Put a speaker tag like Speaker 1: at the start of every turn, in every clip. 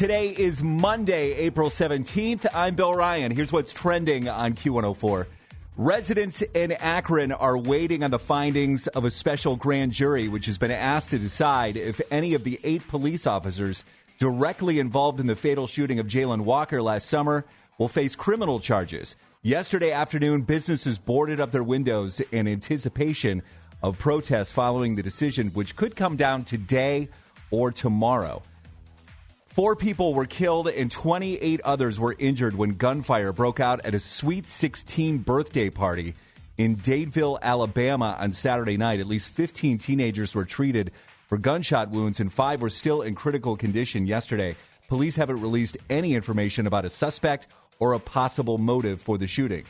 Speaker 1: Today is Monday, April 17th. I'm Bill Ryan. Here's what's trending on Q104. Residents in Akron are waiting on the findings of a special grand jury, which has been asked to decide if any of the eight police officers directly involved in the fatal shooting of Jayland Walker last summer will face criminal charges. Yesterday afternoon, businesses boarded up their windows in anticipation of protests following the decision, which could come down today or tomorrow. Four people were killed and 28 others were injured when gunfire broke out at a Sweet 16 birthday party in Dadeville, Alabama on Saturday night. At least 15 teenagers were treated for gunshot wounds and five were still in critical condition yesterday. Police haven't released any information about a suspect or a possible motive for the shooting.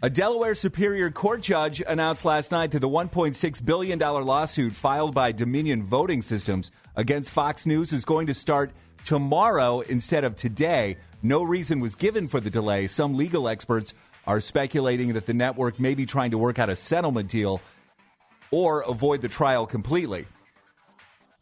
Speaker 1: A Delaware Superior Court judge announced last night that the $1.6 billion lawsuit filed by Dominion Voting Systems against Fox News is going to start tomorrow instead of today. No reason was given for the delay. Some legal experts are speculating that the network may be trying to work out a settlement deal or avoid the trial completely.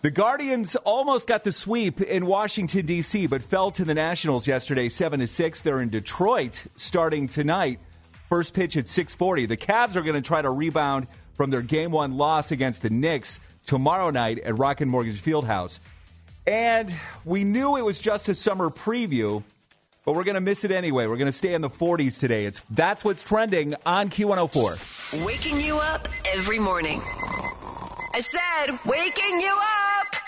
Speaker 1: The Guardians almost got the sweep in Washington D.C., but fell to the Nationals yesterday, seven to six. They're in Detroit starting tonight. First pitch at 6:40. The Cavs are going to try to rebound from their game 1 loss against the Knicks tomorrow night at Rocket Mortgage Fieldhouse. And we knew it was just a summer preview, but we're going to miss it anyway. We're going to stay in the 40s today. It's that's what's trending on Q104.
Speaker 2: Waking you up every morning. I said, waking you up.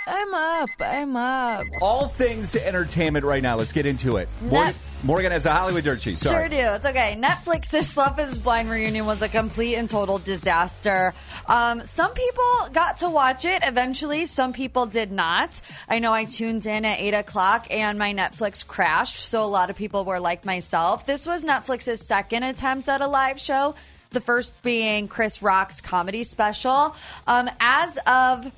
Speaker 3: I'm up. I'm up.
Speaker 1: All things entertainment right now. Let's get into it. Morgan, Morgan has a Hollywood dirt sheet. Sorry.
Speaker 3: Sure do. It's okay. Netflix's Love is Blind reunion was a complete and total disaster. Um, some people got to watch it eventually. Some people did not. I know I tuned in at 8 o'clock and my Netflix crashed. So a lot of people were like myself. This was Netflix's second attempt at a live show. The first being Chris Rock's comedy special. Um, as of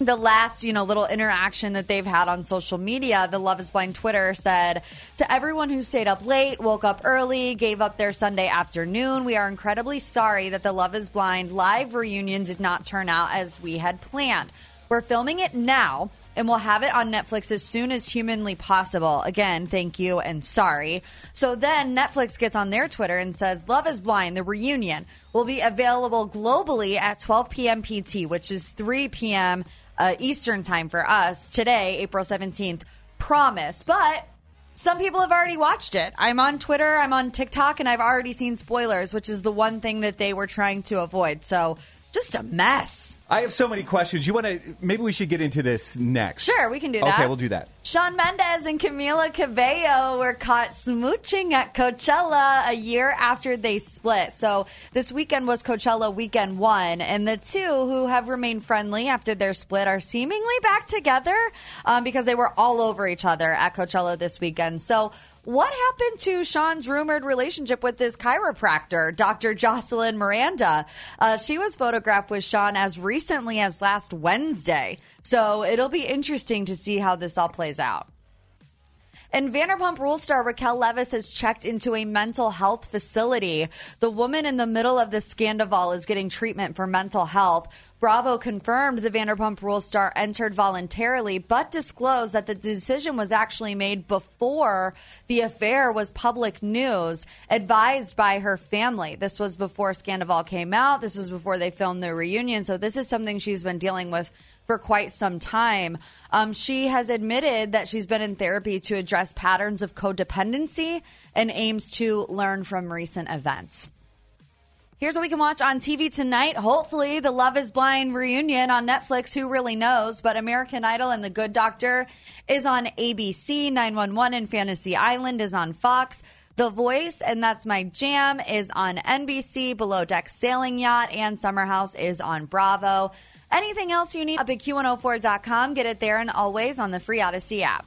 Speaker 3: the last, you know, little interaction that they've had on social media, the Love is Blind Twitter said to everyone who stayed up late, woke up early, gave up their Sunday afternoon, we are incredibly sorry that the Love is Blind live reunion did not turn out as we had planned. We're filming it now and we'll have it on Netflix as soon as humanly possible. Again, thank you and sorry. So then Netflix gets on their Twitter and says, Love is Blind, the reunion will be available globally at 12 p.m. PT, which is 3 p.m. Uh, Eastern time for us today, April 17th. Promise. But some people have already watched it. I'm on Twitter, I'm on TikTok, and I've already seen spoilers, which is the one thing that they were trying to avoid. So just a mess.
Speaker 1: I have so many questions. You want to? Maybe we should get into this next.
Speaker 3: Sure, we can do that.
Speaker 1: Okay, we'll do that.
Speaker 3: Shawn Mendes and Camila Cabello were caught smooching at Coachella a year after they split. So this weekend was Coachella weekend one, and the two who have remained friendly after their split are seemingly back together um, because they were all over each other at Coachella this weekend. So what happened to Shawn's rumored relationship with this chiropractor, Dr. Jocelyn Miranda? Uh, she was photographed with Shawn as recently as last Wednesday. So it'll be interesting to see how this all plays out. And Vanderpump Rules star Raquel Leviss has checked into a mental health facility. The woman in the middle of the scandal is getting treatment for mental health. Bravo confirmed the Vanderpump Rules star entered voluntarily, but disclosed that the decision was actually made before the affair was public news, advised by her family. This was before Scandoval came out. This was before they filmed the reunion. So this is something she's been dealing with for quite some time. Um, she has admitted that she's been in therapy to address patterns of codependency and aims to learn from recent events. Here's what we can watch on TV tonight. Hopefully, the Love is Blind reunion on Netflix. Who really knows? But American Idol and The Good Doctor is on ABC. 911 and Fantasy Island is on Fox. The Voice, and that's my jam, is on NBC. Below Deck Sailing Yacht and Summer House is on Bravo. Anything else you need up at Q104.com, get it there and always on the free Audacy app.